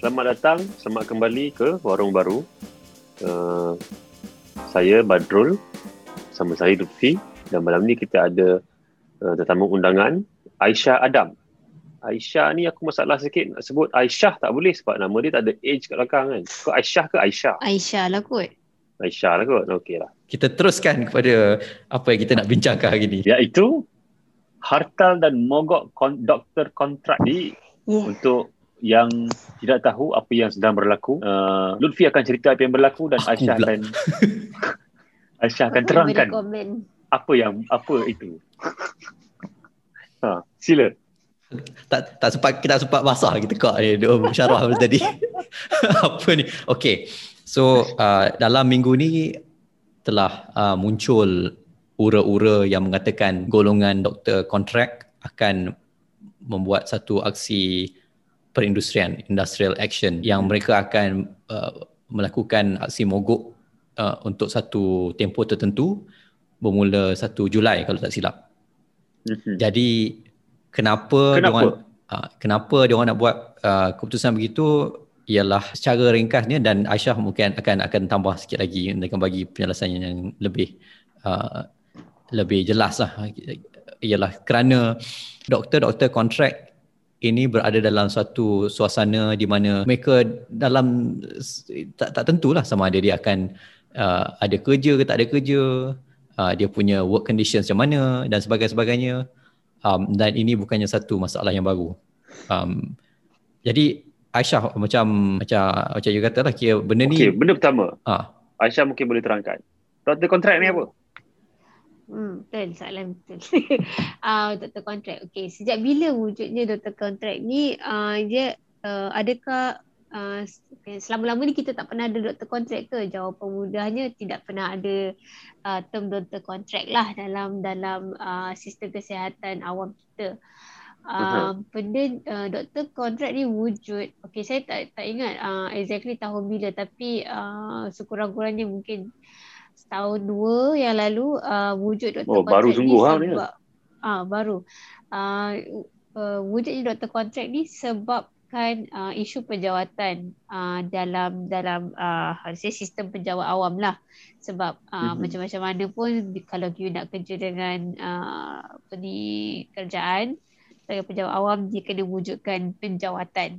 Selamat datang, selamat kembali ke Warung Baru. Uh, saya Badrul, sama saya Lutfi dan malam ni kita ada uh, tetamu undangan Aisyah Adam. Aisyah ni aku masalah sikit nak sebut Aisyah tak boleh sebab nama dia tak ada age kat belakang kan. Kau Aisyah ke Aisyah? Aisyah lah kot. Aisyah lah kot. Okey lah. Kita teruskan kepada apa yang kita nak bincangkan hari ni. Iaitu hartal dan mogok kon- doktor kontrak ni Yeah. untuk yang tidak tahu apa yang sedang berlaku. Uh, Lutfi akan cerita apa yang berlaku dan Aku Aisyah pula. akan Aisyah akan terangkan apa yang apa itu. Ha, sila. Tak tak sempat kita sempat basah kita kak ni syarah tadi. apa ni? Okey. So uh, dalam minggu ni telah uh, muncul ura-ura yang mengatakan golongan doktor kontrak akan membuat satu aksi perindustrian industrial action yang mereka akan uh, melakukan aksi mogok uh, untuk satu tempoh tertentu bermula 1 Julai kalau tak silap. Mhm. Jadi kenapa Kenapa? diorang uh, kenapa dia orang nak buat uh, keputusan begitu ialah secara ringkasnya dan Aisyah mungkin akan akan tambah sikit lagi akan bagi penjelasan yang lebih uh, lebih jelas lah ialah kerana doktor-doktor kontrak ini berada dalam satu suasana di mana mereka dalam tak, tak tentulah sama ada dia akan uh, ada kerja ke tak ada kerja uh, dia punya work conditions macam mana dan sebagainya um, dan ini bukannya satu masalah yang baru um, jadi Aisyah macam macam macam you kata lah kira benda ni Okey, benda pertama. ah, Aisyah mungkin boleh terangkan. Doktor kontrak ni apa? Hmm, betul soalan betul. uh, doktor kontrak. Okey, sejak bila wujudnya doktor kontrak ni uh, dia uh, adakah uh, okay, selama-lama ni kita tak pernah ada doktor kontrak ke? Jawapan mudahnya tidak pernah ada uh, term doktor kontrak lah dalam dalam uh, sistem kesihatan awam kita. Uh, benda uh, doktor kontrak ni wujud. Okey, saya tak tak ingat uh, exactly tahun bila tapi uh, sekurang-kurangnya mungkin setahun dua yang lalu uh, wujud doktor Oh, baru sungguh, ni ha, ni? sebab ah baru uh, uh, wujudnya doktor kontrak ni sebabkan uh, isu penjawatan uh, dalam dalam uh, sistem penjawat awam lah sebab uh, Mhm. macam-macam mana pun kalau you nak kerja dengan uh, apa ni kerjaan sebagai penjawat awam dia kena wujudkan penjawatan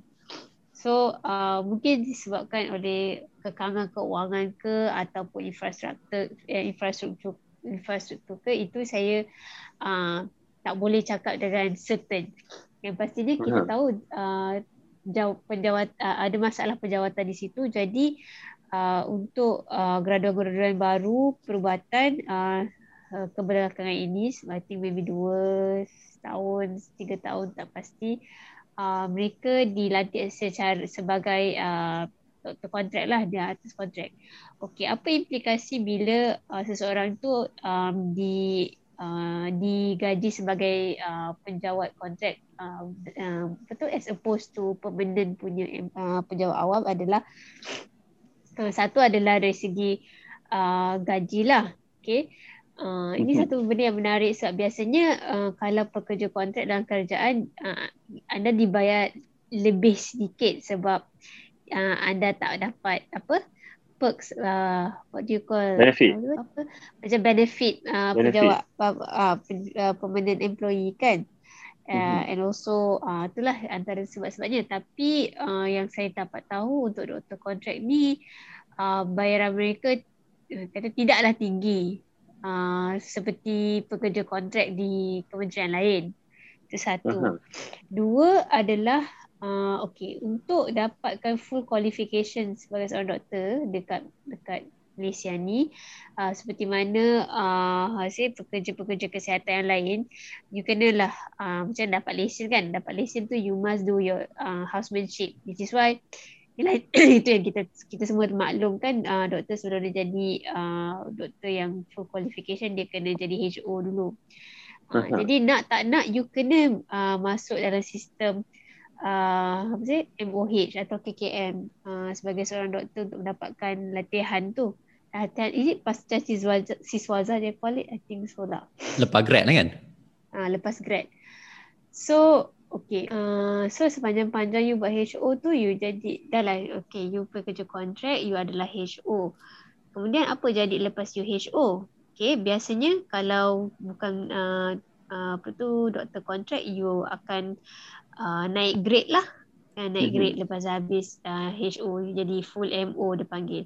So uh, mungkin disebabkan oleh kekangan keuangan ke ataupun infrastruktur eh, infrastruktur infrastruktur ke itu saya uh, tak boleh cakap dengan certain. Yang pastinya kita Aha. tahu uh, jaw, penjawat uh, ada masalah penjawatan di situ jadi uh, untuk uh, graduan-graduan baru perubatan uh, uh, kebelakangan ini I think maybe dua tahun tiga tahun tak pasti uh, mereka dilantik secara sebagai uh, doktor kontrak lah dia atas kontrak. Okey, apa implikasi bila uh, seseorang tu um, di uh, digaji sebagai uh, penjawat kontrak uh, uh, betul as opposed to permanent punya uh, penjawat awam adalah satu adalah dari segi uh, gaji lah. Okey. Uh, ini Mhm. satu benda yang menarik sebab biasanya uh, kalau pekerja kontrak dalam kerajaan uh, anda dibayar lebih sedikit sebab uh, anda tak dapat apa perks uh, what do you call Benefit. apa macam benefit uh, Benefit. penjawat uh, uh, permanent employee kan uh, Mhm. and also uh, itulah antara sebab-sebabnya tapi uh, yang saya dapat tahu untuk doktor kontrak ni uh, bayaran mereka uh, kata tidaklah tinggi uh, seperti pekerja kontrak di kementerian lain. Itu satu. Dua adalah uh, okay untuk dapatkan full qualification sebagai seorang doktor dekat dekat Malaysia ni uh, seperti mana uh, hasil pekerja-pekerja kesihatan yang lain you kenalah uh, macam dapat lesen kan? Dapat lesen tu you must do your uh, housemanship which is why Yelah, itu yang kita kita semua maklum kan uh, doktor sebelum dia jadi uh, doktor yang full qualification dia kena jadi HO dulu. Uh, jadi nak tak nak you kena uh, masuk dalam sistem uh, apa sih MOH atau KKM uh, sebagai seorang doktor untuk mendapatkan latihan tu. Latihan is it pasca siswaza, siswaza dia call it? I think so lah. lepas grad lah kan uh, lepas grad. So Okay. Uh, so sepanjang-panjang you buat HO tu, you jadi, dah lah, okay, you pekerja kontrak, you adalah HO. Kemudian apa jadi lepas you HO? Okay, biasanya kalau bukan uh, uh, apa tu doktor kontrak, you akan uh, naik grade lah. Uh, naik mm-hmm. grade lepas habis uh, HO, jadi full MO dia panggil.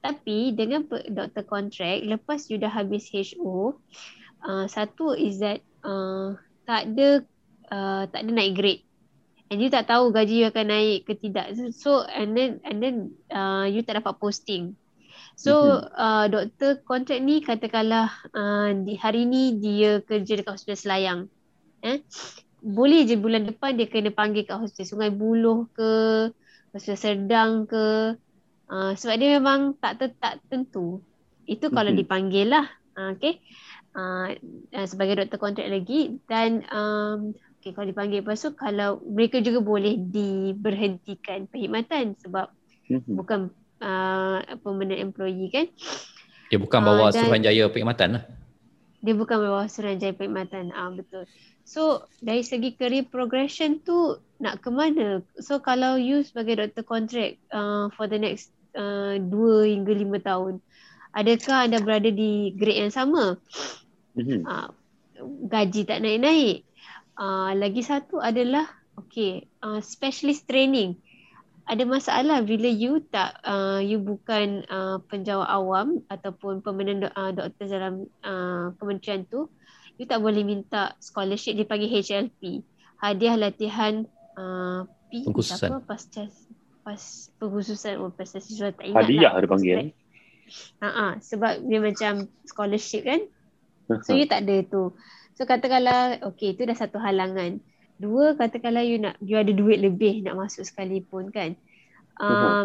Tapi dengan doktor kontrak, lepas you dah habis HO, uh, satu is that uh, tak ada uh, tak ada naik grade. And you tak tahu gaji you akan naik ke tidak. So and then and then uh, you tak dapat posting. So mm-hmm. uh, doktor kontrak ni katakanlah uh, di hari ni dia kerja dekat hospital Selayang. Eh? Boleh je bulan depan dia kena panggil kat hospital Sungai Buloh ke, hospital Serdang ke. Uh, sebab dia memang tak tak tentu. Itu kalau mm-hmm. dipanggil lah. Uh, okay. Uh, sebagai doktor kontrak lagi dan um, Okay, kalau dipanggil lepas tu kalau mereka juga boleh diberhentikan perkhidmatan sebab mm-hmm. bukan uh, permanent employee kan. Dia bukan bawa uh, suruhanjaya perkhidmatan lah. Dia bukan bawa suruhanjaya perkhidmatan. Ah uh, betul. So dari segi career progression tu nak ke mana? So kalau you sebagai doktor kontrak uh, for the next uh, 2 hingga 5 tahun, adakah anda berada di grade yang sama? Mm-hmm. Uh, gaji tak naik-naik uh, lagi satu adalah okay uh, specialist training. Ada masalah bila you tak uh, you bukan uh, penjawat awam ataupun pemenang do, uh, doktor dalam uh, kementerian tu you tak boleh minta scholarship dipanggil HLP hadiah latihan uh, P pengkhususan. apa pasca pas pengkhususan oh, pasca siswa tak ingat hadiah lah, ada panggil. Ha sebab dia macam scholarship kan? So you tak ada tu So katakanlah okay itu dah satu halangan. Dua katakanlah you nak you ada duit lebih nak masuk sekalipun kan. Um, uh-huh.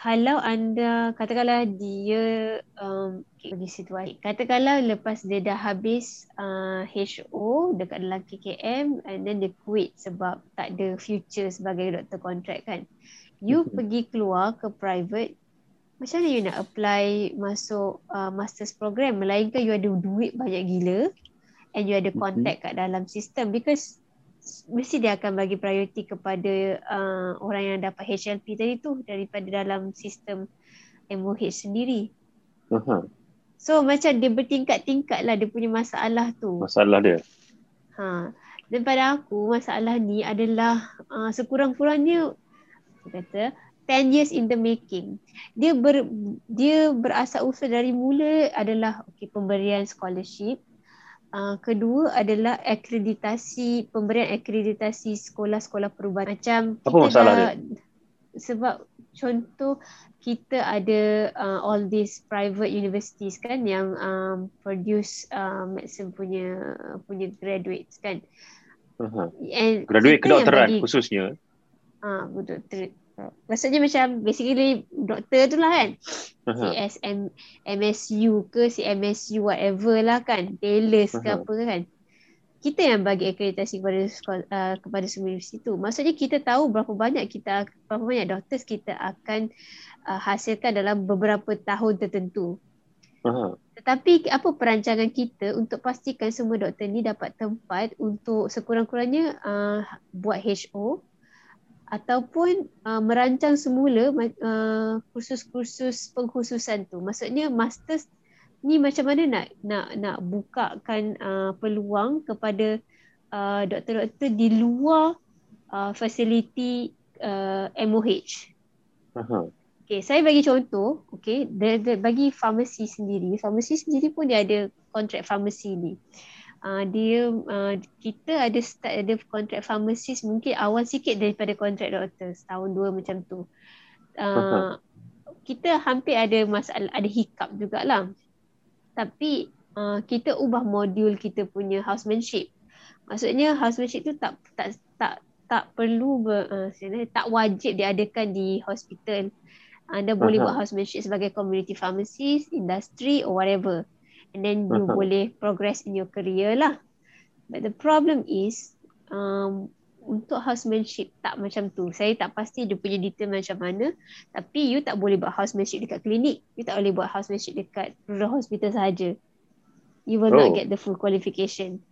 Kalau anda katakanlah dia um, bagi situasi. Katakanlah lepas dia dah habis uh, HO dekat dalam KKM and then dia quit sebab tak ada future sebagai doktor kontrak kan. You uh-huh. pergi keluar ke private macam mana you nak apply masuk uh, master's program melainkan you ada duit banyak gila and you ada contact mm-hmm. kat dalam sistem because mesti dia akan bagi priority kepada uh, orang yang dapat HLP tadi tu daripada dalam sistem MOH sendiri. Uh-huh. So macam dia bertingkat-tingkat lah dia punya masalah tu. Masalah dia. Ha. Dan pada aku masalah ni adalah uh, sekurang-kurangnya kata 10 years in the making. Dia ber, dia berasal usul dari mula adalah okay, pemberian scholarship Uh, kedua adalah akreditasi pemberian akreditasi sekolah-sekolah perubatan macam apa masalah dah, dia? sebab contoh kita ada uh, all these private universities kan yang um, produce uh, medicine punya punya graduates kan. Uh-huh. and graduate kedokteran bagi, khususnya. Ah uh, betul Maksudnya macam basically doktor tu lah kan. Uh-huh. CSM, MSU ke CMSU whatever lah kan. Taylor's uh-huh. ke apa kan. Kita yang bagi akreditasi kepada sekolah, uh, kepada semua universiti tu. Maksudnya kita tahu berapa banyak kita berapa banyak doktor kita akan uh, hasilkan dalam beberapa tahun tertentu. Uh-huh. Tetapi apa perancangan kita untuk pastikan semua doktor ni dapat tempat untuk sekurang-kurangnya uh, buat HO ataupun uh, merancang semula uh, kursus-kursus pengkhususan tu. Maksudnya masters ni macam mana nak nak nak bukakan uh, peluang kepada uh, doktor-doktor di luar uh, fasiliti uh, MOH. Uh-huh. Okay, saya bagi contoh, okay, bagi farmasi sendiri, farmasi sendiri pun dia ada kontrak farmasi ni. Uh, uh, dia uh, kita ada start ada kontrak pharmacist mungkin awal sikit daripada kontrak doktor setahun dua macam tu. Uh, kita hampir ada masalah ada hiccup jugalah. Tapi uh, kita ubah modul kita punya housemanship. Maksudnya housemanship tu tak tak tak tak perlu ber, uh, tak wajib diadakan di hospital. Anda boleh uh-huh. buat housemanship sebagai community pharmacist, industry or whatever and then you uh-huh. boleh progress in your career lah. But the problem is um, untuk housemanship tak macam tu. Saya tak pasti dia punya detail macam mana. Tapi you tak boleh buat housemanship dekat klinik. You tak boleh buat housemanship dekat rural hospital sahaja. You will oh. not get the full qualification.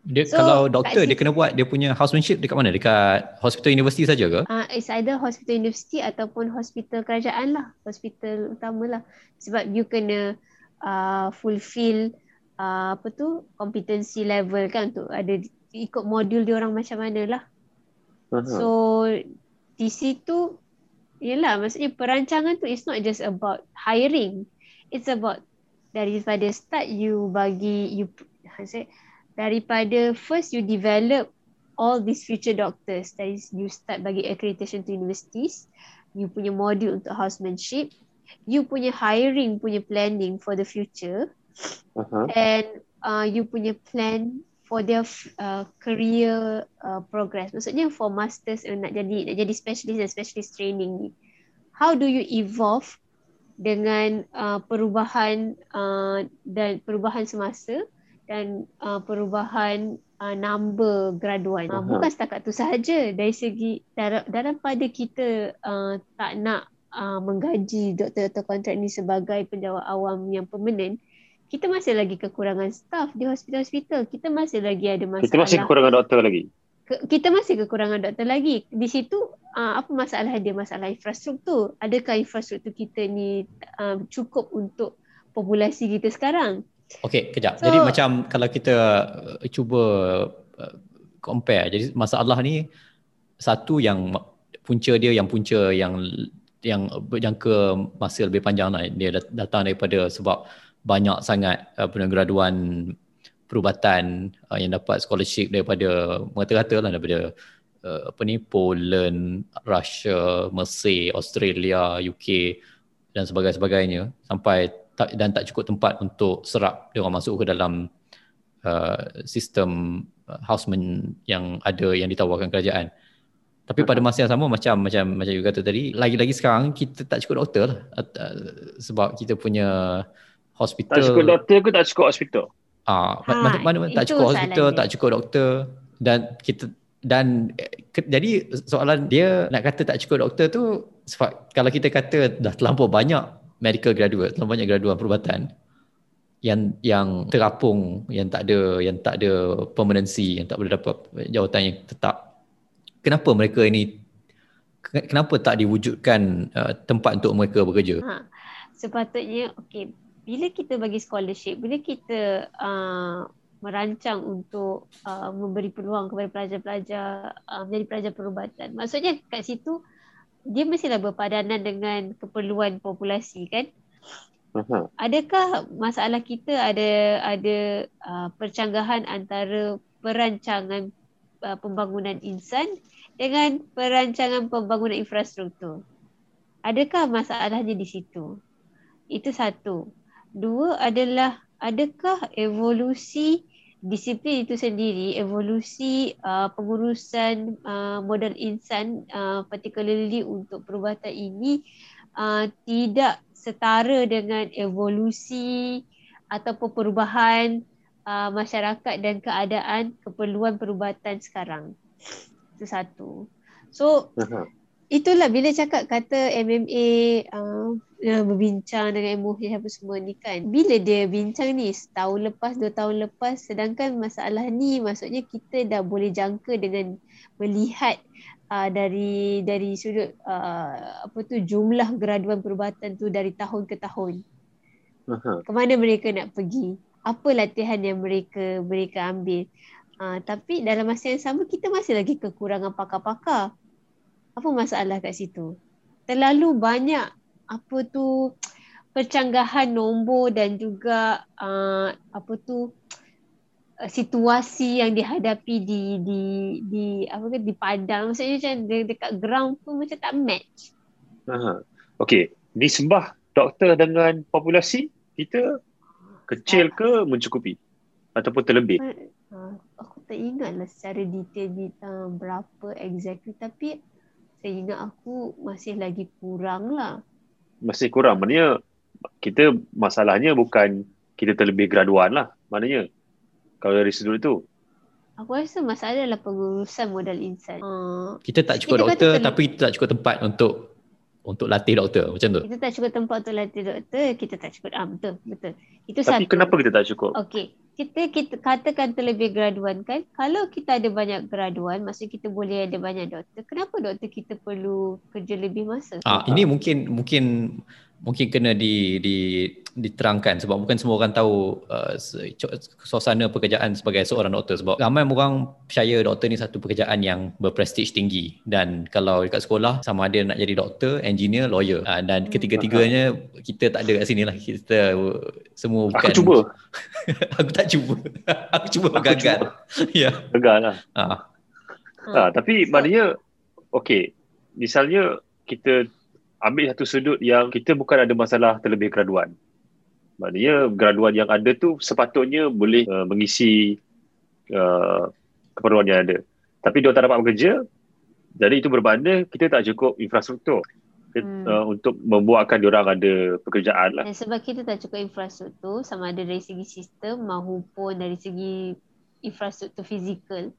Dia So, kalau doktor dia kena buat dia punya housemanship dekat mana? Dekat hospital universiti saja ke? Uh, it's either hospital universiti ataupun hospital kerajaan lah. Hospital utama lah. Sebab you kena uh, fulfill uh, apa tu competency level kan untuk ada ikut modul dia orang macam mana lah. Aha. So di situ Yelah maksudnya perancangan tu it's not just about hiring. It's about daripada start you bagi you say daripada first you develop all these future doctors that is you start bagi accreditation to universities you punya module untuk housemanship you punya hiring punya planning for the future Aha. and uh, you punya plan for their uh, career uh, progress. Maksudnya for masters nak jadi nak jadi specialist dan specialist training ni. How do you evolve dengan uh, perubahan uh, dan perubahan semasa dan uh, perubahan uh, number graduan. Uh, Aha. bukan setakat tu sahaja dari segi dalam, dalam pada kita uh, tak nak uh, menggaji doktor-doktor kontrak ni sebagai penjawat awam yang permanent kita masih lagi kekurangan staff di hospital-hospital. Kita masih lagi ada masalah. Kita masih kekurangan doktor lagi. Ke- kita masih kekurangan doktor lagi. Di situ uh, apa masalah dia? Masalah infrastruktur. Adakah infrastruktur kita ni uh, cukup untuk populasi kita sekarang? Okey, kejap. So- jadi macam kalau kita uh, cuba uh, compare. Jadi masalah ni satu yang punca dia yang punca yang yang berjangka masa lebih panjang lah. Dia dat- datang daripada sebab banyak sangat uh, graduan perubatan uh, yang dapat scholarship daripada mengata-kata lah daripada uh, apa ni Poland, Russia, Mesir, Australia, UK dan sebagainya sampai tak, dan tak cukup tempat untuk serap dia orang masuk ke dalam uh, sistem uh, houseman yang ada yang ditawarkan kerajaan. Tapi pada masa yang sama macam macam macam you kata tadi, lagi-lagi sekarang kita tak cukup doktor lah. Uh, sebab kita punya hospital Tak cukup doktor ke tak cukup hospital? Ah, Ha, mana, mana, mana tak cukup hospital, dia. tak cukup doktor dan kita dan eh, ke, jadi soalan dia nak kata tak cukup doktor tu sebab kalau kita kata dah terlampau banyak medical graduate, terlampau banyak graduan perubatan yang yang terapung, yang tak ada yang tak ada permanency, yang tak boleh dapat jawatan yang tetap. Kenapa mereka ini ke- kenapa tak diwujudkan uh, tempat untuk mereka bekerja? Ha. Sepatutnya okey, bila kita bagi scholarship, bila kita uh, merancang untuk uh, memberi peluang kepada pelajar-pelajar uh, menjadi pelajar perubatan. Maksudnya kat situ dia mestilah berpadanan dengan keperluan populasi kan? Adakah masalah kita ada ada uh, percanggahan antara perancangan uh, pembangunan insan dengan perancangan pembangunan infrastruktur? Adakah masalahnya di situ? Itu satu. Dua adalah adakah evolusi disiplin itu sendiri, evolusi uh, pengurusan uh, modal insan uh, particularly untuk perubatan ini uh, tidak setara dengan evolusi ataupun perubahan uh, masyarakat dan keadaan keperluan perubatan sekarang. Itu satu. So itulah bila cakap kata MMA uh, uh, berbincang dengan MOH apa semua ni kan. Bila dia bincang ni setahun lepas, dua tahun lepas sedangkan masalah ni maksudnya kita dah boleh jangka dengan melihat uh, dari dari sudut uh, apa tu jumlah graduan perubatan tu dari tahun ke tahun. Aha. Ke mana mereka nak pergi? Apa latihan yang mereka mereka ambil? Uh, tapi dalam masa yang sama kita masih lagi kekurangan pakar-pakar. Apa masalah kat situ? Terlalu banyak apa tu percanggahan nombor dan juga uh, apa tu situasi yang dihadapi di di di apa ke di padang maksudnya macam de- dekat ground pun macam tak match. Aha. Okey, nisbah doktor dengan populasi kita kecil ke mencukupi ataupun terlebih? Uh, aku tak ingat lah secara detail di, uh, berapa exactly tapi saya ingat aku masih lagi kurang lah. Masih kurang. Maknanya kita masalahnya bukan kita terlebih graduan lah. Maknanya kalau dari sudut itu. Aku rasa masalah adalah pengurusan modal insan. Uh, Kita tak cukup Kita doktor tapi kita tak cukup tempat untuk untuk latih doktor macam tu. kita tak cukup tempat untuk latih doktor, kita tak cukup. Ah betul, betul. Itu Tapi satu. kenapa kita tak cukup? Okey. kita kita katakan terlebih graduan kan kalau kita ada banyak graduan maksud kita boleh ada banyak doktor kenapa doktor kita perlu kerja lebih masa ah ini mungkin mungkin mungkin kena di, di diterangkan sebab bukan semua orang tahu uh, suasana pekerjaan sebagai seorang doktor sebab ramai orang percaya doktor ni satu pekerjaan yang berprestij tinggi dan kalau dekat sekolah sama ada nak jadi doktor, engineer, lawyer. Uh, dan hmm. ketiga-tiganya kita tak ada kat sini lah. Kita semua bukan aku cuba. Aku tak cuba. Aku cuba aku gagal. ya. Yeah. gagal lah. Uh. Uh, tapi maknanya okey misalnya kita ambil satu sudut yang kita bukan ada masalah terlebih graduan. Maknanya graduan yang ada tu sepatutnya boleh uh, mengisi uh, keperluan yang ada. Tapi dia tak dapat bekerja, jadi itu berbanda kita tak cukup infrastruktur hmm. uh, untuk membuatkan orang ada pekerjaan lah. Dan sebab kita tak cukup infrastruktur sama ada dari segi sistem maupun dari segi infrastruktur fizikal.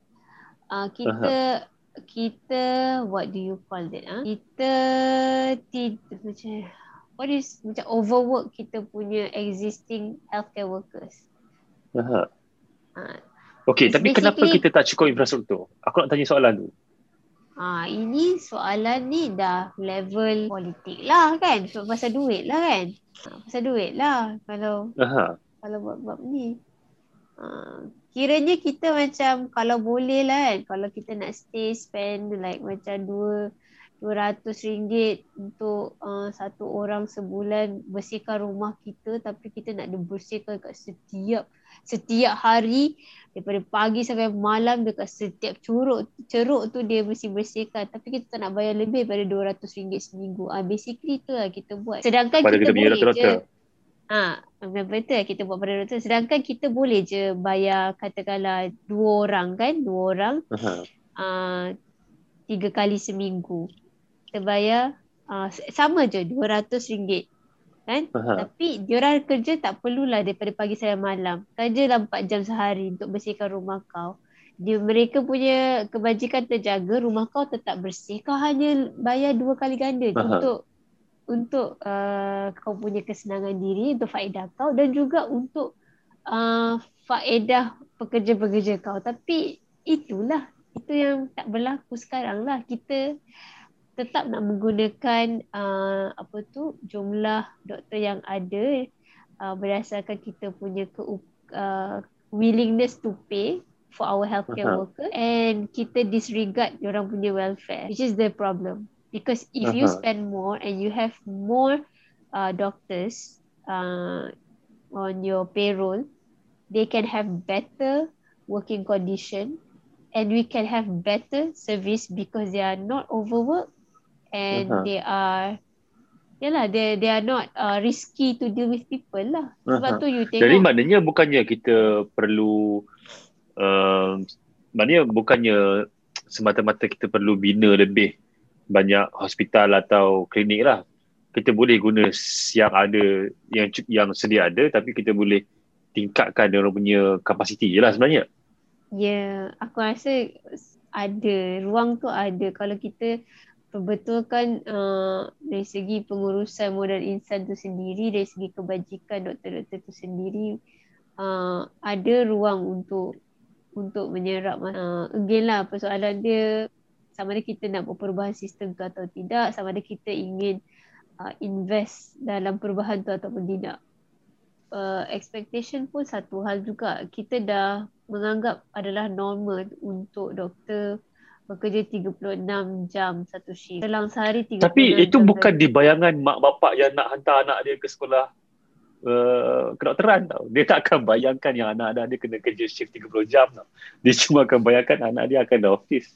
Uh, kita kita what do you call that ah kita tidak macam what is macam overwork kita punya existing healthcare workers aha ha. okey tapi kenapa kita tak cukup infrastruktur aku nak tanya soalan tu Ah, ini soalan ni dah level politik lah kan. Sebab pasal duit lah kan. Ha, pasal duit lah kalau Aha. kalau buat-buat ni. Ha, kiranya kita macam kalau boleh lah kan kalau kita nak stay spend like macam dua dua ratus ringgit untuk uh, satu orang sebulan bersihkan rumah kita tapi kita nak bersihkan kat setiap setiap hari daripada pagi sampai malam dekat setiap curuk ceruk tu dia mesti bersihkan tapi kita tak nak bayar lebih daripada ratus ringgit seminggu. Ah uh, basically tu lah kita buat. Sedangkan Pada kita, kita boleh je Ha, betul kita buat pada doktor. Sedangkan kita boleh je bayar katakanlah dua orang kan, dua orang. Uh, tiga kali seminggu. Kita bayar uh, sama je RM200 kan. Uh-huh. Tapi diorang kerja tak perlulah daripada pagi sampai malam. Kerja lah 4 jam sehari untuk bersihkan rumah kau. Dia, mereka punya kebajikan terjaga, rumah kau tetap bersih. Kau hanya bayar dua kali ganda uh-huh. untuk untuk uh, kau punya kesenangan diri untuk faedah kau dan juga untuk uh, faedah pekerja-pekerja kau. Tapi itulah itu yang tak berlaku sekarang lah kita tetap nak menggunakan uh, apa tu jumlah doktor yang ada uh, berdasarkan kita punya ke uh, willingness to pay for our healthcare uh-huh. worker and kita disregard orang punya welfare which is the problem because if uh-huh. you spend more and you have more uh, doctors uh, on your payroll they can have better working condition and we can have better service because they are not overworked and uh-huh. they are Yalah, they they are not uh, risky to deal with people lah. Sebab uh-huh. tu you tengok. Jadi maknanya bukannya kita perlu, uh, maknanya bukannya semata-mata kita perlu bina lebih banyak hospital atau klinik lah. Kita boleh guna yang ada, yang yang sedia ada tapi kita boleh tingkatkan dia orang punya kapasiti je lah sebenarnya. Ya, yeah, aku rasa ada, ruang tu ada. Kalau kita perbetulkan uh, dari segi pengurusan modal insan tu sendiri, dari segi kebajikan doktor-doktor tu sendiri, uh, ada ruang untuk untuk menyerap. Uh, again lah persoalan dia sama ada kita nak buat perubahan sistem tu atau tidak, sama ada kita ingin uh, invest dalam perubahan tu ataupun tidak. Uh, expectation pun satu hal juga. Kita dah menganggap adalah normal untuk doktor bekerja 36 jam satu shift. Dalam sehari 36 Tapi itu bukan di bayangan mak bapak yang nak hantar anak dia ke sekolah uh, kedokteran tau. Dia tak akan bayangkan yang anak dia kena kerja shift 30 jam tau. Dia cuma akan bayangkan anak dia akan ada office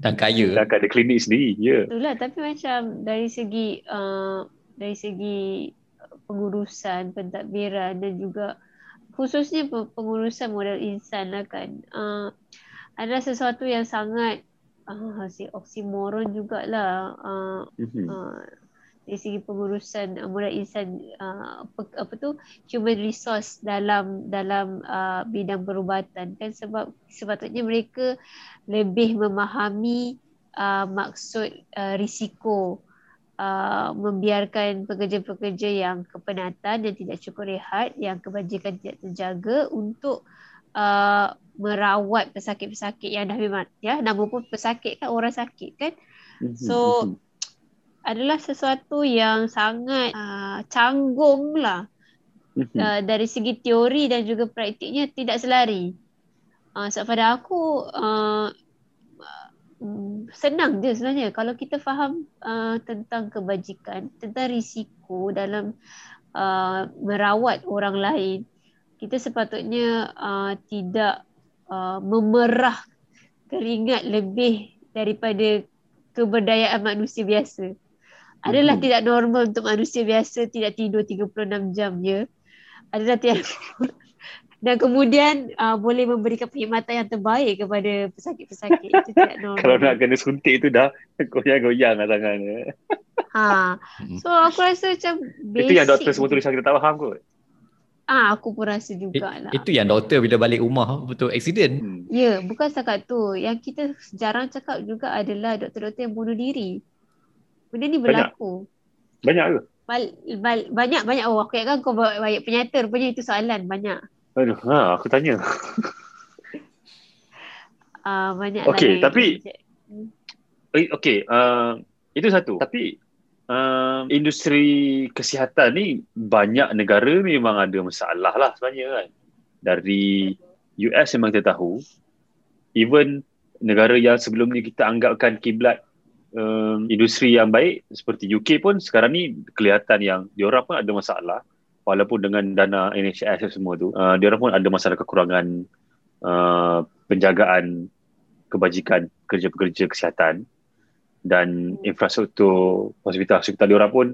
dan kaya dan ada klinik sendiri ya yeah. itulah tapi macam dari segi uh, dari segi pengurusan pentadbiran dan juga khususnya pengurusan modal insan lah kan uh, adalah sesuatu yang sangat uh, si oksimoron jugalah uh, mm-hmm. uh, dari segi pengurusan uh, modal insan uh, apa, apa tu human resource dalam dalam uh, bidang perubatan kan sebab sepatutnya mereka lebih memahami uh, maksud uh, risiko uh, membiarkan pekerja-pekerja yang kepenatan dan tidak cukup rehat, yang kebajikan tidak terjaga untuk uh, merawat pesakit-pesakit yang dah memang ya nama pun pesakit kan orang sakit kan. Mhm, so mhm. Adalah sesuatu yang sangat uh, canggung lah uh, dari segi teori dan juga praktiknya tidak selari. Uh, sebab pada aku uh, senang je sebenarnya kalau kita faham uh, tentang kebajikan, tentang risiko dalam uh, merawat orang lain, kita sepatutnya uh, tidak uh, memerah keringat lebih daripada keberdayaan manusia biasa. Adalah hmm. tidak normal untuk manusia biasa tidak tidur 36 jam ya. Adalah tidak dan kemudian uh, boleh memberikan perkhidmatan yang terbaik kepada pesakit-pesakit itu tidak normal. Kalau nak kena suntik itu dah goyang-goyang lah tangan. Ha. Hmm. So aku rasa macam basic. Itu yang doktor semua tulis kita tak faham kot. Ah, aku pun rasa jugalah. It, itu yang doktor bila balik rumah betul accident. Hmm. Ya, bukan setakat tu. Yang kita jarang cakap juga adalah doktor-doktor yang bunuh diri. Benda ni berlaku. Banyak, banyak ke? Bal, bal, banyak banyak oh aku ingatkan kau banyak penyata rupanya itu soalan banyak. Aduh, ha, aku tanya. Uh, banyak okay, tapi eh, okay, uh, itu satu. Tapi uh, industri kesihatan ni banyak negara memang ada masalah lah sebenarnya kan. Dari US memang kita tahu. Even negara yang sebelum ni kita anggapkan kiblat um, industri yang baik seperti UK pun sekarang ni kelihatan yang diorang pun ada masalah. Walaupun dengan dana NHS semua tu uh, dia orang pun ada masalah kekurangan uh, penjagaan kebajikan kerja-pekerja kesihatan. Dan infrastruktur hospital-hospital dia orang pun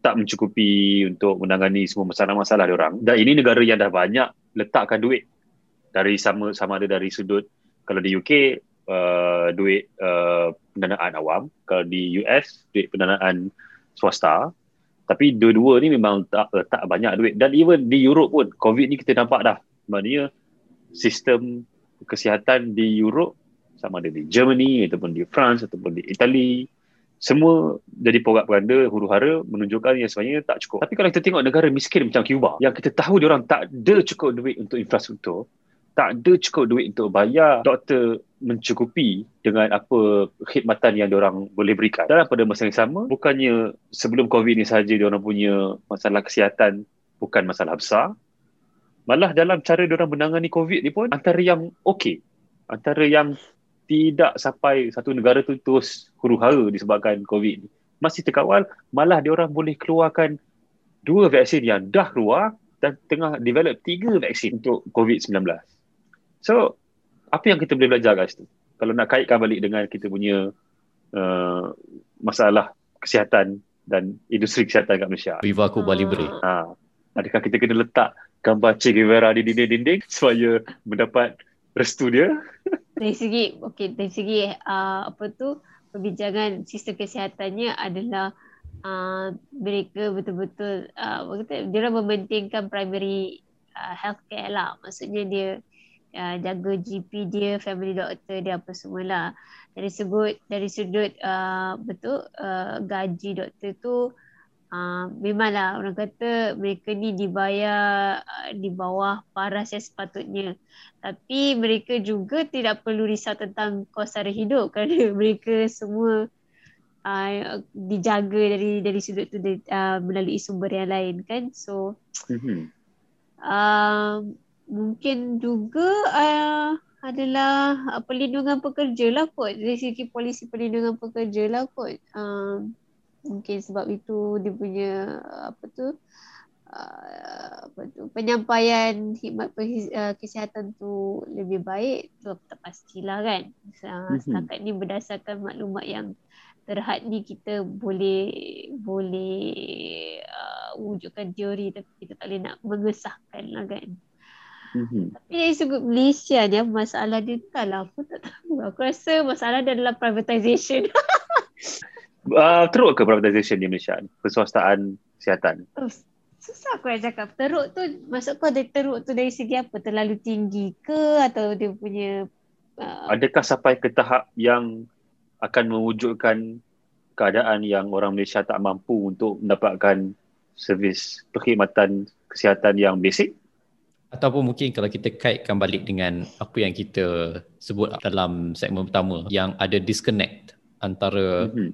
tak mencukupi untuk menangani semua masalah-masalah dia orang dan ini negara yang dah banyak letakkan duit dari sama sama ada dari sudut kalau di UK uh, duit uh, pendanaan awam. Kalau di US duit pendanaan swasta. Tapi dua-dua ni memang tak tak banyak duit. Dan even di Europe pun covid ni kita nampak dah. Maknanya sistem kesihatan di Europe sama ada di Germany ataupun di France ataupun di Italy semua jadi porak peranda huru hara menunjukkan yang sebenarnya tak cukup. Tapi kalau kita tengok negara miskin macam Cuba yang kita tahu dia orang tak ada cukup duit untuk infrastruktur, tak ada cukup duit untuk bayar doktor mencukupi dengan apa khidmatan yang diorang boleh berikan. Dan pada masa yang sama, bukannya sebelum COVID ni saja diorang punya masalah kesihatan bukan masalah besar. Malah dalam cara diorang menangani COVID ni pun antara yang okey. Antara yang tidak sampai satu negara tu terus huru-hara disebabkan COVID ni. Masih terkawal, malah diorang boleh keluarkan dua vaksin yang dah keluar dan tengah develop tiga vaksin untuk COVID-19. So, apa yang kita boleh belajar guys tu? Kalau nak kaitkan balik dengan kita punya uh, masalah kesihatan dan industri kesihatan kat Malaysia. Viva Cuba Libre. Ha. Adakah kita kena letak gambar Che Guevara di dinding-dinding supaya mendapat restu dia? Dari segi, okay, dari segi uh, apa tu, perbincangan sistem kesihatannya adalah uh, mereka betul-betul, uh, dia orang mementingkan primary uh, healthcare lah. Maksudnya dia uh, jaga GP dia, family doctor dia apa semualah. Dari sudut dari sudut uh, betul uh, gaji doktor tu uh, memanglah orang kata mereka ni dibayar uh, di bawah paras yang sepatutnya. Tapi mereka juga tidak perlu risau tentang kos sara hidup kerana mereka semua uh, dijaga dari dari sudut tu uh, melalui sumber yang lain kan. So mm-hmm. uh, mungkin juga uh, adalah uh, perlindungan pekerja lah kot. Dari segi polisi perlindungan pekerja lah kot. Uh, mungkin sebab itu dia punya apa tu uh, apa tu penyampaian khidmat uh, kesihatan tu lebih baik tu tak pastilah kan. Uh, setakat ni berdasarkan maklumat yang terhad ni kita boleh boleh uh, wujudkan teori tapi kita tak boleh nak mengesahkan lah kan Mm-hmm. Tapi dari sudut Malaysia ni masalah dia lah aku tak tahu. Aku rasa masalah dia adalah privatisation. uh, teruk ke privatisation di Malaysia ni? Perswastaan kesihatan. Oh, susah aku nak cakap. Teruk tu maksud kau dia teruk tu dari segi apa? Terlalu tinggi ke atau dia punya uh... Adakah sampai ke tahap yang akan mewujudkan keadaan yang orang Malaysia tak mampu untuk mendapatkan servis perkhidmatan kesihatan yang basic ataupun mungkin kalau kita kaitkan balik dengan apa yang kita sebut dalam segmen pertama yang ada disconnect antara mm-hmm.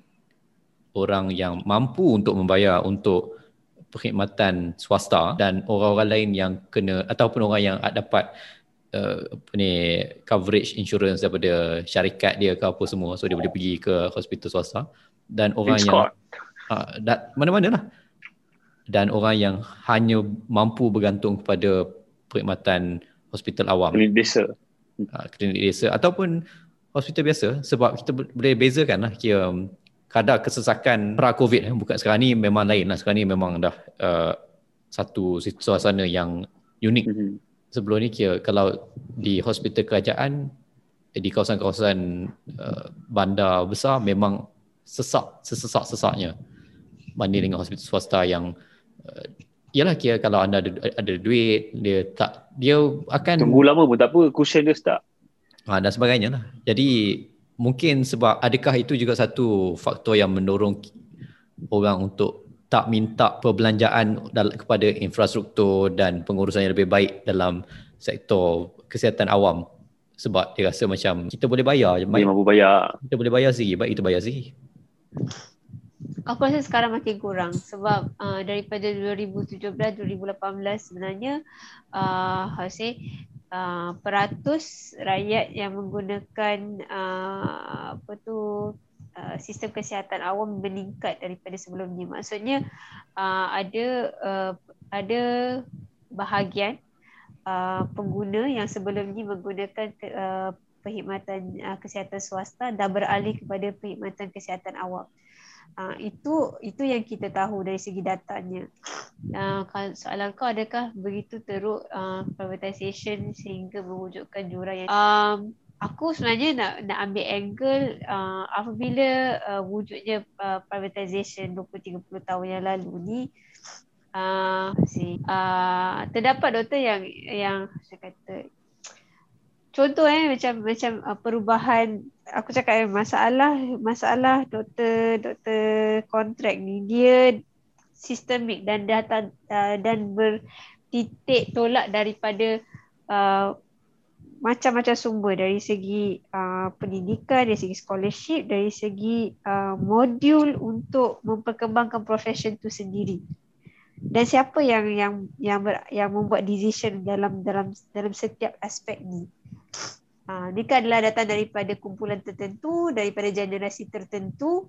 orang yang mampu untuk membayar untuk perkhidmatan swasta dan orang-orang lain yang kena ataupun orang yang dapat uh, apa ni coverage insurance daripada syarikat dia ke apa semua. So dia boleh pergi ke hospital swasta. Dan orang It's yang uh, dat, mana-mana lah dan orang yang hanya mampu bergantung kepada perkhidmatan hospital awam. Klinik desa. Uh, klinik desa ataupun hospital biasa sebab kita boleh bezakan lah kira um, kadar kesesakan pra-covid eh, bukan sekarang ni memang lain lah sekarang ni memang dah uh, satu suasana yang unik mm-hmm. sebelum ni kira kalau di hospital kerajaan eh, di kawasan-kawasan uh, bandar besar memang sesak sesesak-sesaknya banding dengan hospital swasta yang uh, Yalah kira kalau anda ada, ada duit dia tak dia akan tunggu lama pun tak apa cushion dia start ha, dan sebagainya lah. Jadi mungkin sebab adakah itu juga satu faktor yang mendorong orang untuk tak minta perbelanjaan kepada infrastruktur dan pengurusan yang lebih baik dalam sektor kesihatan awam. Sebab dia rasa macam kita boleh bayar dia mampu bayar. kita boleh bayar sendiri baik kita bayar sendiri aku rasa sekarang makin kurang sebab uh, daripada 2017 2018 sebenarnya uh, how say uh, peratus rakyat yang menggunakan uh, apa tu uh, sistem kesihatan awam meningkat daripada sebelumnya maksudnya uh, ada uh, ada bahagian uh, pengguna yang sebelum ini menggunakan uh, perkhidmatan uh, kesihatan swasta dah beralih kepada perkhidmatan kesihatan awam. Itu itu yang kita tahu dari segi datanya. Uh, soalan kau adakah begitu teruk uh, privatisation sehingga mewujudkan jurang yang um, aku sebenarnya nak nak ambil angle uh, apabila uh, wujudnya uh, privatisation 20 30 tahun yang lalu ni uh, si uh, terdapat doktor yang yang saya kata contoh eh macam macam uh, perubahan aku cakap eh, masalah masalah doktor doktor kontrak ni dia sistemik dan data uh, dan bertitik tolak daripada uh, macam-macam sumber. Dari segi uh, pendidikan dari segi scholarship dari segi uh, modul untuk memperkembangkan profession tu sendiri. Dan siapa yang yang yang ber, yang membuat decision dalam dalam dalam setiap aspek ni Uh, ini kan adalah datang daripada kumpulan tertentu, daripada generasi tertentu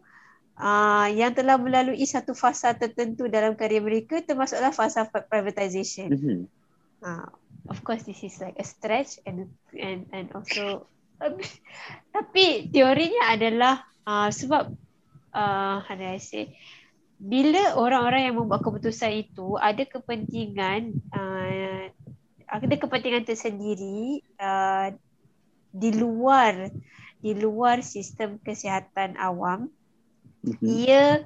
uh, yang telah melalui satu fasa tertentu dalam karya mereka termasuklah fasa privatization. Mm-hmm. Uh, of course this is like a stretch and and and also tapi teorinya adalah uh, sebab uh, how do I say bila orang-orang yang membuat keputusan itu ada kepentingan uh, ada kepentingan tersendiri uh, di luar di luar sistem kesihatan awam mm-hmm. ia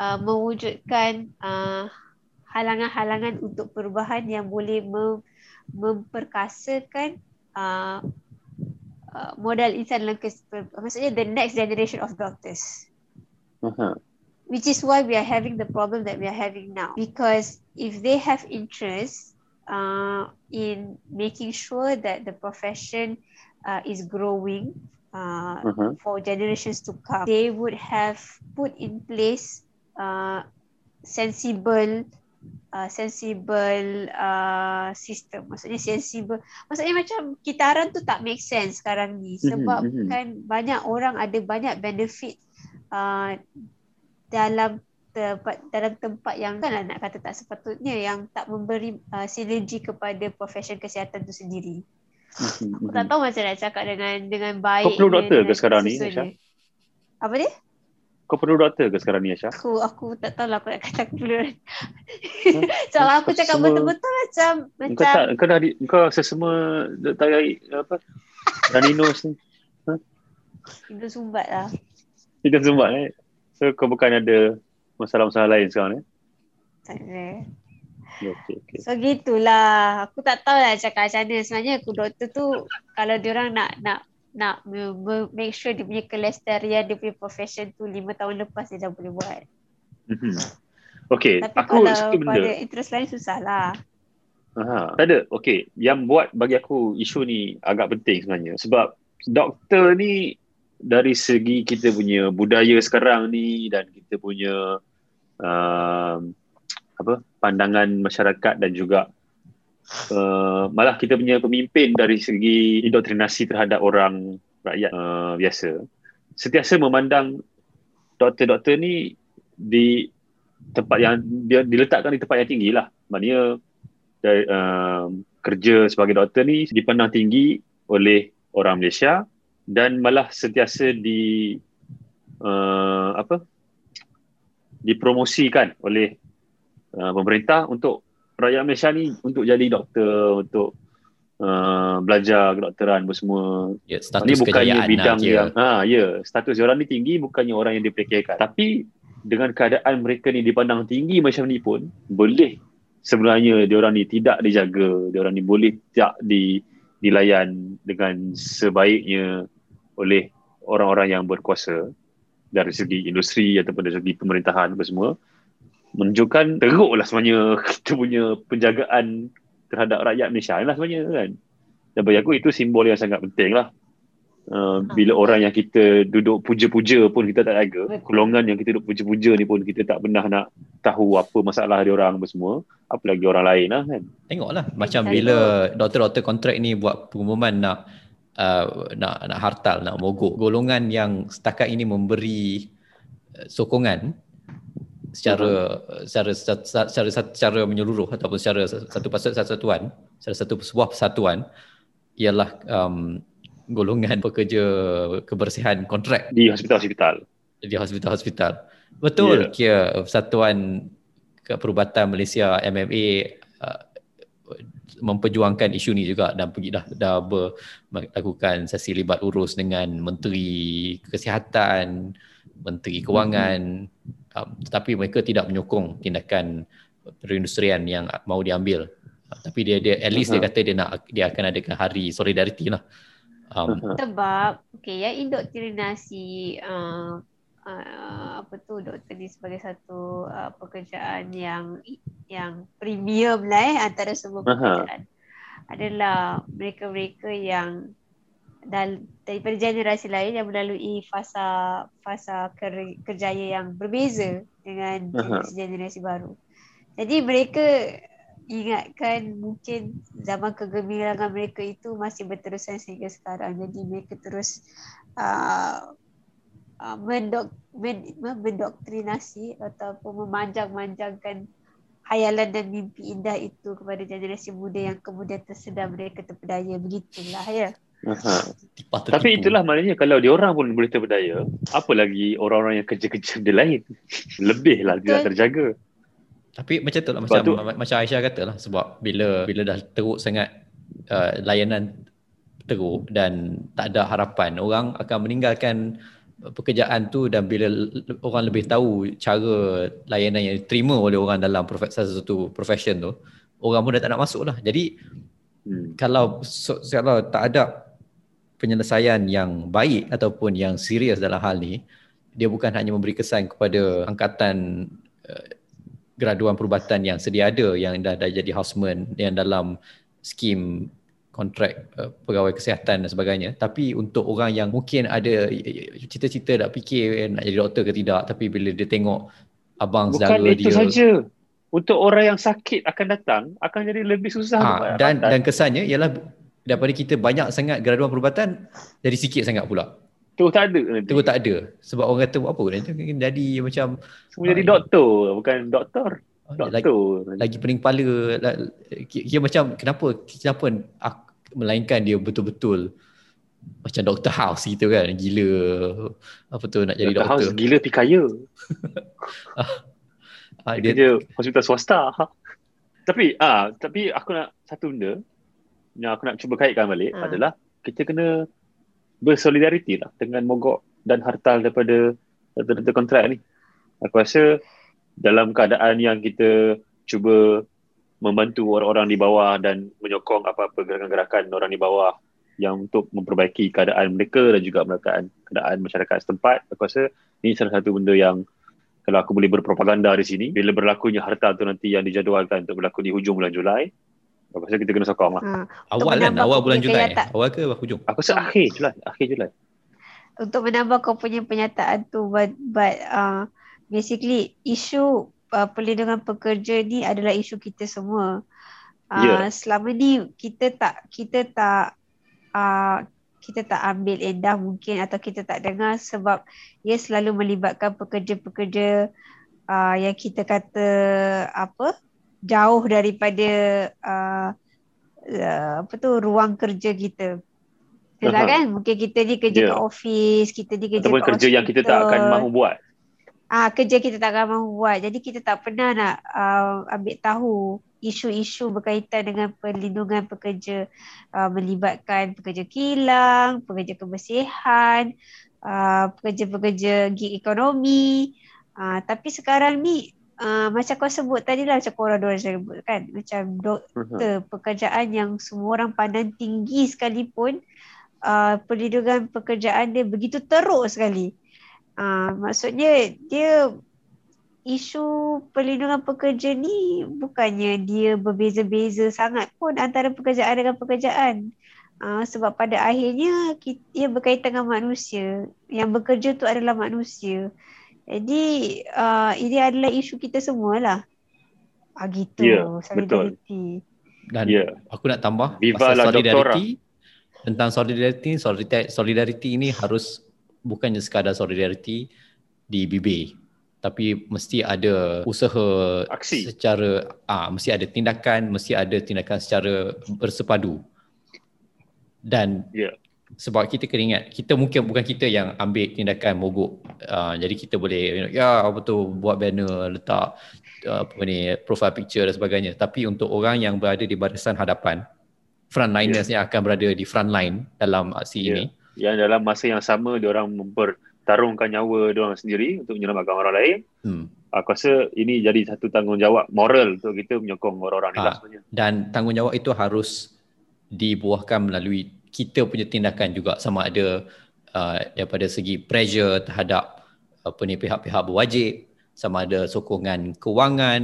uh, mewujudkan uh, halangan-halangan untuk perubahan yang boleh mem- memperkasakan uh, uh, modal insan dalam kes- maksudnya the next generation of doctors uh-huh. which is why we are having the problem that we are having now because if they have interest uh, in making sure that the profession uh, is growing uh, uh-huh. for generations to come, they would have put in place uh, sensible uh, sensible uh, system. Maksudnya sensible. Maksudnya macam kitaran tu tak make sense sekarang ni. Mhm, Sebab mm-hmm. kan banyak orang ada banyak benefit uh, dalam tempat dalam tempat yang kan nak kata tak sepatutnya yang tak memberi uh, sinergi kepada profession kesihatan tu sendiri. Aku tak tahu macam nak cakap dengan dengan baik. Kau perlu doktor ke sekarang ni, Aisyah? Apa dia? Kau perlu doktor ke sekarang ni, Aisyah? Aku, aku tak tahu lah aku nak kata aku perlu. Kalau aku cakap semua, betul-betul macam... macam kau, tak, kau dah di, kau semua tak apa? Dan Inos ni. Ha? Itu sumbat lah. Itu sumbat eh. So kau bukan ada masalah-masalah lain sekarang eh? Tak ada. Okay, okay. So gitulah. Aku tak tahu lah cakap macam mana. Sebenarnya aku doktor tu kalau dia orang nak nak nak make sure dia punya kelestarian dia punya profession tu lima tahun lepas dia dah boleh buat. Mhm. Okay, Tapi aku kalau satu benda. pada interest lain susah lah. Aha. Tak ada. Okay. Yang buat bagi aku isu ni agak penting sebenarnya. Sebab doktor ni dari segi kita punya budaya sekarang ni dan kita punya um, apa pandangan masyarakat dan juga uh, malah kita punya pemimpin dari segi indoktrinasi terhadap orang rakyat uh, biasa sentiasa memandang doktor-doktor ni di tempat yang dia diletakkan di tempat yang tinggi lah. Maknanya dari, um, kerja sebagai doktor ni dipandang tinggi oleh orang Malaysia dan malah sentiasa di uh, apa dipromosikan oleh uh, pemerintah untuk rakyat Malaysia ni untuk jadi doktor untuk uh, belajar kedokteran apa semua. Ya, status ini bukannya kejayaan bidang lah, kira. yang ha ya status orang ni tinggi bukannya orang yang diperkirakan tapi dengan keadaan mereka ni dipandang tinggi macam ni pun boleh sebenarnya diorang ni tidak dijaga diorang ni boleh tak di dilayan dengan sebaiknya oleh orang-orang yang berkuasa dari segi industri ataupun dari segi pemerintahan apa semua menunjukkan teruklah sebenarnya kita punya penjagaan terhadap rakyat Malaysia lah sebenarnya kan. Dan bagi aku itu simbol yang sangat penting lah. Uh, bila orang yang kita duduk puja-puja pun kita tak jaga. Golongan yang kita duduk puja-puja ni pun kita tak pernah nak tahu apa masalah dia orang apa semua. Apalagi orang lain lah kan. Tengoklah macam bila doktor-doktor kontrak ni buat pengumuman nak uh, nak nak hartal, nak mogok. Golongan yang setakat ini memberi uh, sokongan secara secara secara, secara secara menyeluruh ataupun secara satu pasal satuan, secara satu sebuah persatuan ialah um, golongan pekerja kebersihan kontrak di hospital-hospital di hospital-hospital. Betul yeah. kira Persatuan Perubatan Malaysia MMA uh, memperjuangkan isu ni juga dan pergi dah dah ber, melakukan sesi libat urus dengan menteri kesihatan, menteri kewangan mm-hmm. Um, tetapi mereka tidak menyokong tindakan perindustrian yang mau diambil. Uh, tapi dia dia at least uh-huh. dia kata dia nak dia akan adakan hari solidariti lah. Um, uh-huh. Sebab okay, yang indoktrinasi uh, uh, apa tu doktor ni sebagai satu uh, pekerjaan yang yang premium lah eh antara semua pekerjaan uh-huh. adalah mereka-mereka yang dal- daripada generasi lain yang melalui fasa fasa ker- kerjaya yang berbeza dengan generasi-generasi baru. Jadi mereka ingatkan mungkin zaman kegemilangan mereka itu masih berterusan sehingga sekarang. Jadi mereka terus uh, uh, mendok, men, mendoktrinasi ataupun memanjang-manjangkan hayalan dan mimpi indah itu kepada generasi muda yang kemudian tersedar mereka terpedaya. Begitulah ya. Aha. Tapi itulah maknanya kalau diorang pun boleh terpedaya, apa lagi orang-orang yang kerja-kerja dia lain? Lebihlah tidak terjaga. Tapi macam tu lah macam, tu, macam Aisyah kata lah sebab bila bila dah teruk sangat uh, layanan teruk dan tak ada harapan orang akan meninggalkan pekerjaan tu dan bila orang lebih tahu cara layanan yang diterima oleh orang dalam prof- salah satu profession tu orang pun dah tak nak masuk lah jadi hmm. kalau so, kalau tak ada penyelesaian yang baik ataupun yang serius dalam hal ni dia bukan hanya memberi kesan kepada angkatan uh, graduan perubatan yang sedia ada yang dah, dah jadi houseman yang dalam skim kontrak uh, pegawai kesihatan dan sebagainya. Tapi untuk orang yang mungkin ada cita-cita nak fikir nak jadi doktor ke tidak tapi bila dia tengok abang Bukan saudara dia Bukan itu saja. Untuk orang yang sakit akan datang akan jadi lebih susah ha, dan dan kesannya ialah daripada kita banyak sangat graduan perubatan jadi sikit sangat pula Terus tak ada nanti. Terus tak ada. Sebab orang kata apa nanti jadi macam semua jadi doktor bukan doktor. Doktor. Lagi, lagi pening kepala kira macam kenapa kenapa melainkan dia betul-betul macam Dr. House gitu kan gila apa tu nak jadi Dr. doktor. House gila pikaya. ah, dia kerja hospital swasta. Tapi ah tapi aku nak satu benda yang aku nak cuba kaitkan balik ha. adalah kita kena bersolidariti lah dengan mogok dan hartal daripada daripada kontrak ni. Aku rasa dalam keadaan yang kita cuba membantu orang-orang di bawah dan menyokong apa-apa gerakan-gerakan orang di bawah yang untuk memperbaiki keadaan mereka dan juga keadaan, keadaan masyarakat setempat. Aku rasa ini salah satu benda yang kalau aku boleh berpropaganda di sini, bila berlakunya harta tu nanti yang dijadualkan untuk berlaku di hujung bulan Julai, aku rasa kita kena sokong lah. Ha. Awal kan? Awal bulan Julai? Tak... Awal ke hujung? Aku rasa akhir Julai. Akhir Julai. Untuk menambah kau punya penyataan tu, but, but uh, basically isu uh, perlindungan pekerja ni adalah isu kita semua. Uh, yeah. Selama ni kita tak kita tak uh, kita tak ambil endah mungkin atau kita tak dengar sebab ia selalu melibatkan pekerja-pekerja uh, yang kita kata apa jauh daripada uh, uh, apa tu ruang kerja kita. Yalah kan mungkin kita ni kerja yeah. kat office, kita ni kerja Ataupun kat kerja hospital. yang kita tak akan mahu buat ah kerja kita tak akan mahu buat. Jadi kita tak pernah nak uh, ambil tahu isu-isu berkaitan dengan perlindungan pekerja uh, melibatkan pekerja kilang, pekerja kebersihan, uh, pekerja-pekerja gig ekonomi. Uh, tapi sekarang ni uh, macam kau sebut tadi lah macam korang dua sebut kan macam doktor uh-huh. pekerjaan yang semua orang pandang tinggi sekalipun uh, perlindungan pekerjaan dia begitu teruk sekali. Uh, maksudnya dia isu perlindungan pekerja ni bukannya dia berbeza-beza sangat pun antara pekerjaan dengan pekerjaan. Uh, sebab pada akhirnya kita, ia berkaitan dengan manusia. Yang bekerja tu adalah manusia. Jadi uh, ini adalah isu kita semualah. Ah gitu. Yeah, solidarity. Betul. Dan yeah. aku nak tambah Viva pasal solidarity. Tentang solidarity, solidarity, solidarity ini harus bukannya sekadar solidarity di bibir tapi mesti ada usaha aksi secara ah mesti ada tindakan mesti ada tindakan secara bersepadu dan yeah. Sebab kita kena ingat kita mungkin bukan kita yang ambil tindakan mogok uh, jadi kita boleh you know, ya apa tu buat banner letak uh, apa ni profile picture dan sebagainya tapi untuk orang yang berada di barisan hadapan frontliners yeah. yang akan berada di front line dalam aksi yeah. ini yang dalam masa yang sama dia orang mempertarungkan nyawa dia orang sendiri untuk menyelamatkan orang lain. Hmm. Aku rasa ini jadi satu tanggungjawab moral untuk kita menyokong orang-orang ha. lah sebenarnya. Dan tanggungjawab itu harus dibuahkan melalui kita punya tindakan juga sama ada uh, daripada segi pressure terhadap apa ni pihak-pihak berwajib sama ada sokongan kewangan,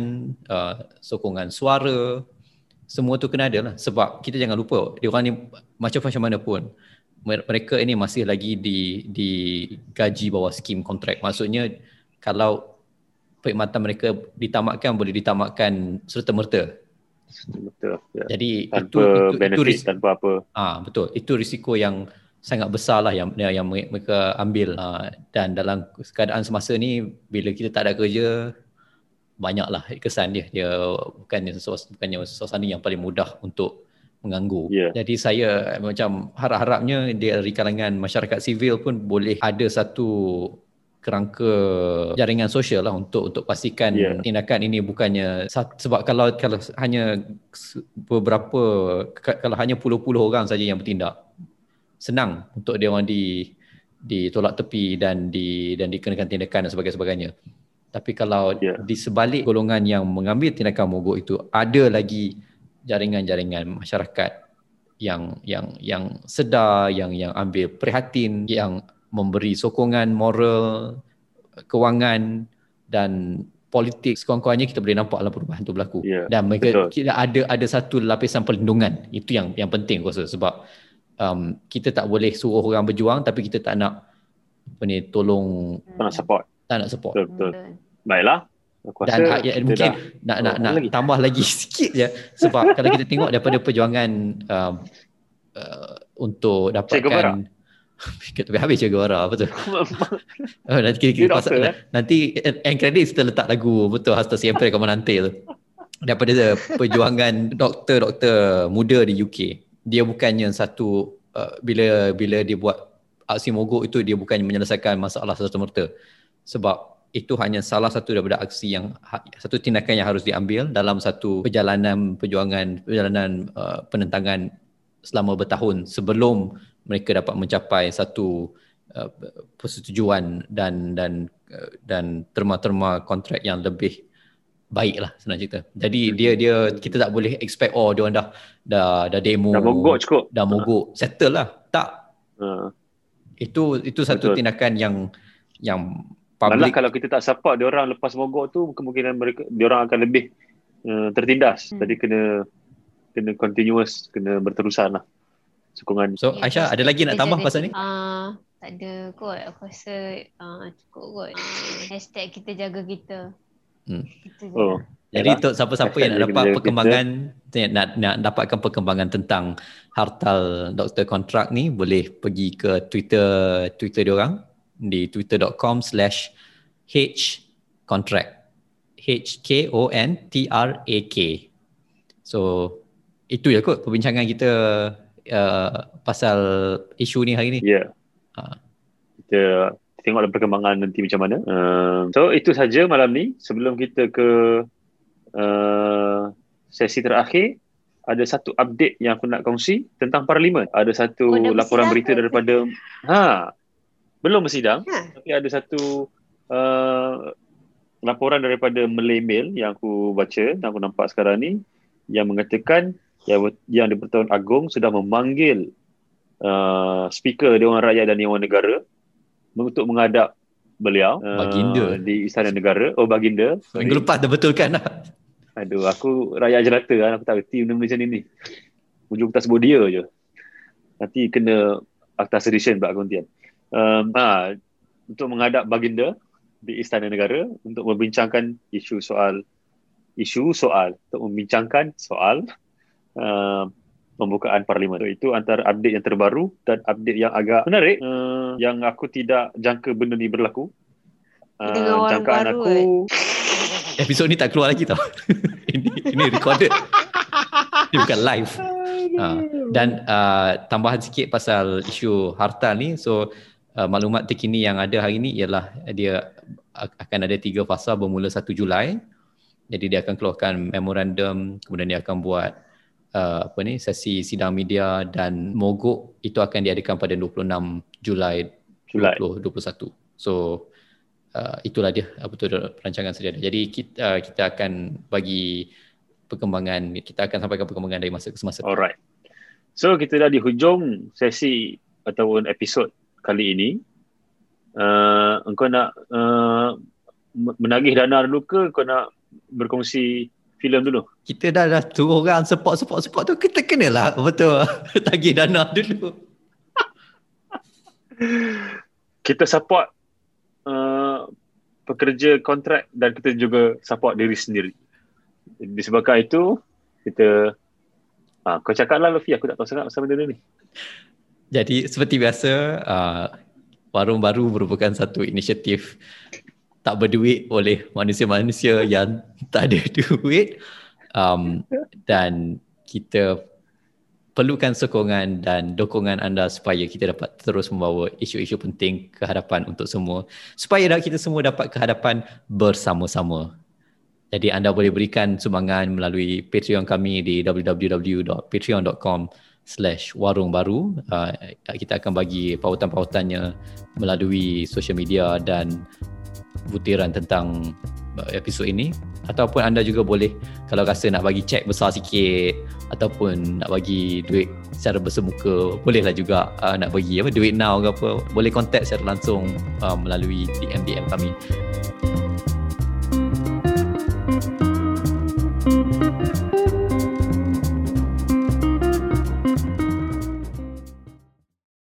uh, sokongan suara, semua tu kena ada lah. Sebab kita jangan lupa, dia orang ni macam-macam mana pun, mereka ini masih lagi di di gaji bawah skim kontrak. Maksudnya kalau perkhidmatan mereka ditamatkan boleh ditamatkan serta-merta. Serta-merta. Ya. Jadi tanpa itu itu benefit, itu ris- tanpa apa. Ah betul. Itu risiko yang sangat besar lah yang yang mereka ambil ah, dan dalam keadaan semasa ni bila kita tak ada kerja banyaklah kesan dia dia bukannya sesuatu bukannya suasana yang paling mudah untuk mengganggu. Yeah. Jadi saya macam harap-harapnya dari kalangan masyarakat sivil pun boleh ada satu kerangka jaringan sosial lah untuk untuk pastikan yeah. tindakan ini bukannya sebab kalau kalau hanya beberapa kalau hanya puluh-puluh orang saja yang bertindak senang untuk dia orang di ditolak tepi dan di dan dikenakan tindakan dan sebagainya tapi kalau yeah. di sebalik golongan yang mengambil tindakan mogok itu ada lagi jaringan-jaringan masyarakat yang yang yang sedar yang yang ambil prihatin yang memberi sokongan moral kewangan dan politik sekurang-kurangnya kita boleh nampak dalam perubahan itu berlaku. Yeah, dan mereka kita ada ada satu lapisan perlindungan. Itu yang yang penting aku rasa sebab um, kita tak boleh suruh orang berjuang tapi kita tak nak apa ni tolong tak nak support. tak nak support. Betul betul. Baiklah. Aku dan rasa ya, mungkin nak nak nak lagi. tambah lagi sikit je. Sebab kalau kita tengok daripada perjuangan um, uh, untuk dapatkan habis je Guara betul. oh, nanti kita, kita pasal, eh? nanti end credit kita letak lagu betul hasta siempre kau nanti tu. Daripada perjuangan doktor-doktor muda di UK. Dia bukannya satu uh, bila bila dia buat aksi mogok itu dia bukannya menyelesaikan masalah satu merta. Sebab itu hanya salah satu daripada aksi yang ha, satu tindakan yang harus diambil dalam satu perjalanan perjuangan perjalanan uh, penentangan selama bertahun sebelum mereka dapat mencapai satu uh, persetujuan dan dan uh, dan terma-terma kontrak yang lebih baik lah senang cerita. Jadi dia dia kita tak boleh expect oh dia orang dah dah dah demo Dah mogok cukup. dah mogok settle lah. Tak. Ha. Itu itu satu Betul. tindakan yang yang Malah public kalau kita tak support dia orang lepas mogok tu kemungkinan mereka dia orang akan lebih uh, tertindas. Hmm. Jadi kena kena continuous, kena berterusan lah sokongan. So Aisyah ada lagi nak tambah pasal ni? Ah, tak ada kot. Aku rasa ah, cukup kot. Hashtag kita jaga kita. Hmm. Kita je Oh. Jadi untuk siapa-siapa yang nak dapat kita- perkembangan nak, nak dapatkan perkembangan tentang hartal doktor kontrak ni boleh pergi ke Twitter Twitter dia orang di twitter.com slash h contract h k o n t r a k so itu ya kot perbincangan kita uh, pasal isu ni hari ni Ya. Yeah. Ha. Kita tengoklah perkembangan nanti macam mana. Uh, so itu saja malam ni. Sebelum kita ke uh, sesi terakhir, ada satu update yang aku nak kongsi tentang parlimen. Ada satu Oh, laporan berita daripada ha belum bersidang Ha. tapi ada satu uh, laporan daripada Malay Mail yang aku baca yang aku nampak sekarang ni yang mengatakan yang, yang di-Pertuan Agong sudah memanggil uh, speaker Dewan Rakyat dan Dewan Negara untuk menghadap beliau uh, Baginda. di Istana Negara. Oh Baginda. Minggu lepas dah betulkan lah Aduh, aku rakyat jelata kan. Aku tak reti benda macam ni ni. Ujung tak sebut dia je. Nanti kena akta sedition pula kemudian. Um, ha, untuk menghadap baginda di Istana Negara untuk membincangkan isu soal isu soal untuk membincangkan soal uh, pembukaan parlimen. So, itu antara update yang terbaru dan update yang agak menarik. uh, yang aku tidak jangka benda ni berlaku. Uh, jangkaan baru, aku episod ni tak keluar lagi tau. Ini ini recorded. Ini bukan live. Ha, dan uh, tambahan sikit pasal isu harta ni. So uh, maklumat terkini yang ada hari ni ialah dia akan ada tiga fasa bermula 1 Julai. Jadi dia akan keluarkan memorandum kemudian dia akan buat uh, apa ni sesi sidang media dan mogok itu akan diadakan pada 26 Julai Julai. 2021 so uh, itulah dia apa tu perancangan sedia ada. Jadi kita uh, kita akan bagi perkembangan kita akan sampaikan perkembangan dari masa ke semasa. Alright. So kita dah di hujung sesi ataupun episod kali ini. Uh, engkau nak uh, menagih dana dulu ke kau nak berkongsi filem dulu? Kita dah dah suruh orang support support support tu kita kenalah betul tagih dana dulu. Kita support uh, pekerja kontrak dan kita juga support diri sendiri. Disebabkan itu kita Ah, kau cakap lah Luffy, aku tak tahu sangat pasal benda ni. Jadi seperti biasa uh, warung baru merupakan satu inisiatif tak berduit oleh manusia-manusia yang tak ada duit um, dan kita perlukan sokongan dan dokongan anda supaya kita dapat terus membawa isu-isu penting ke hadapan untuk semua supaya kita semua dapat ke hadapan bersama-sama. Jadi anda boleh berikan sumbangan melalui Patreon kami di www.patreon.com slash warung baru. Uh, kita akan bagi pautan-pautannya melalui social media dan butiran tentang uh, episod ini. Ataupun anda juga boleh kalau rasa nak bagi cek besar sikit ataupun nak bagi duit secara bersemuka bolehlah juga uh, nak bagi apa duit now ke apa boleh contact secara langsung uh, melalui DM DM kami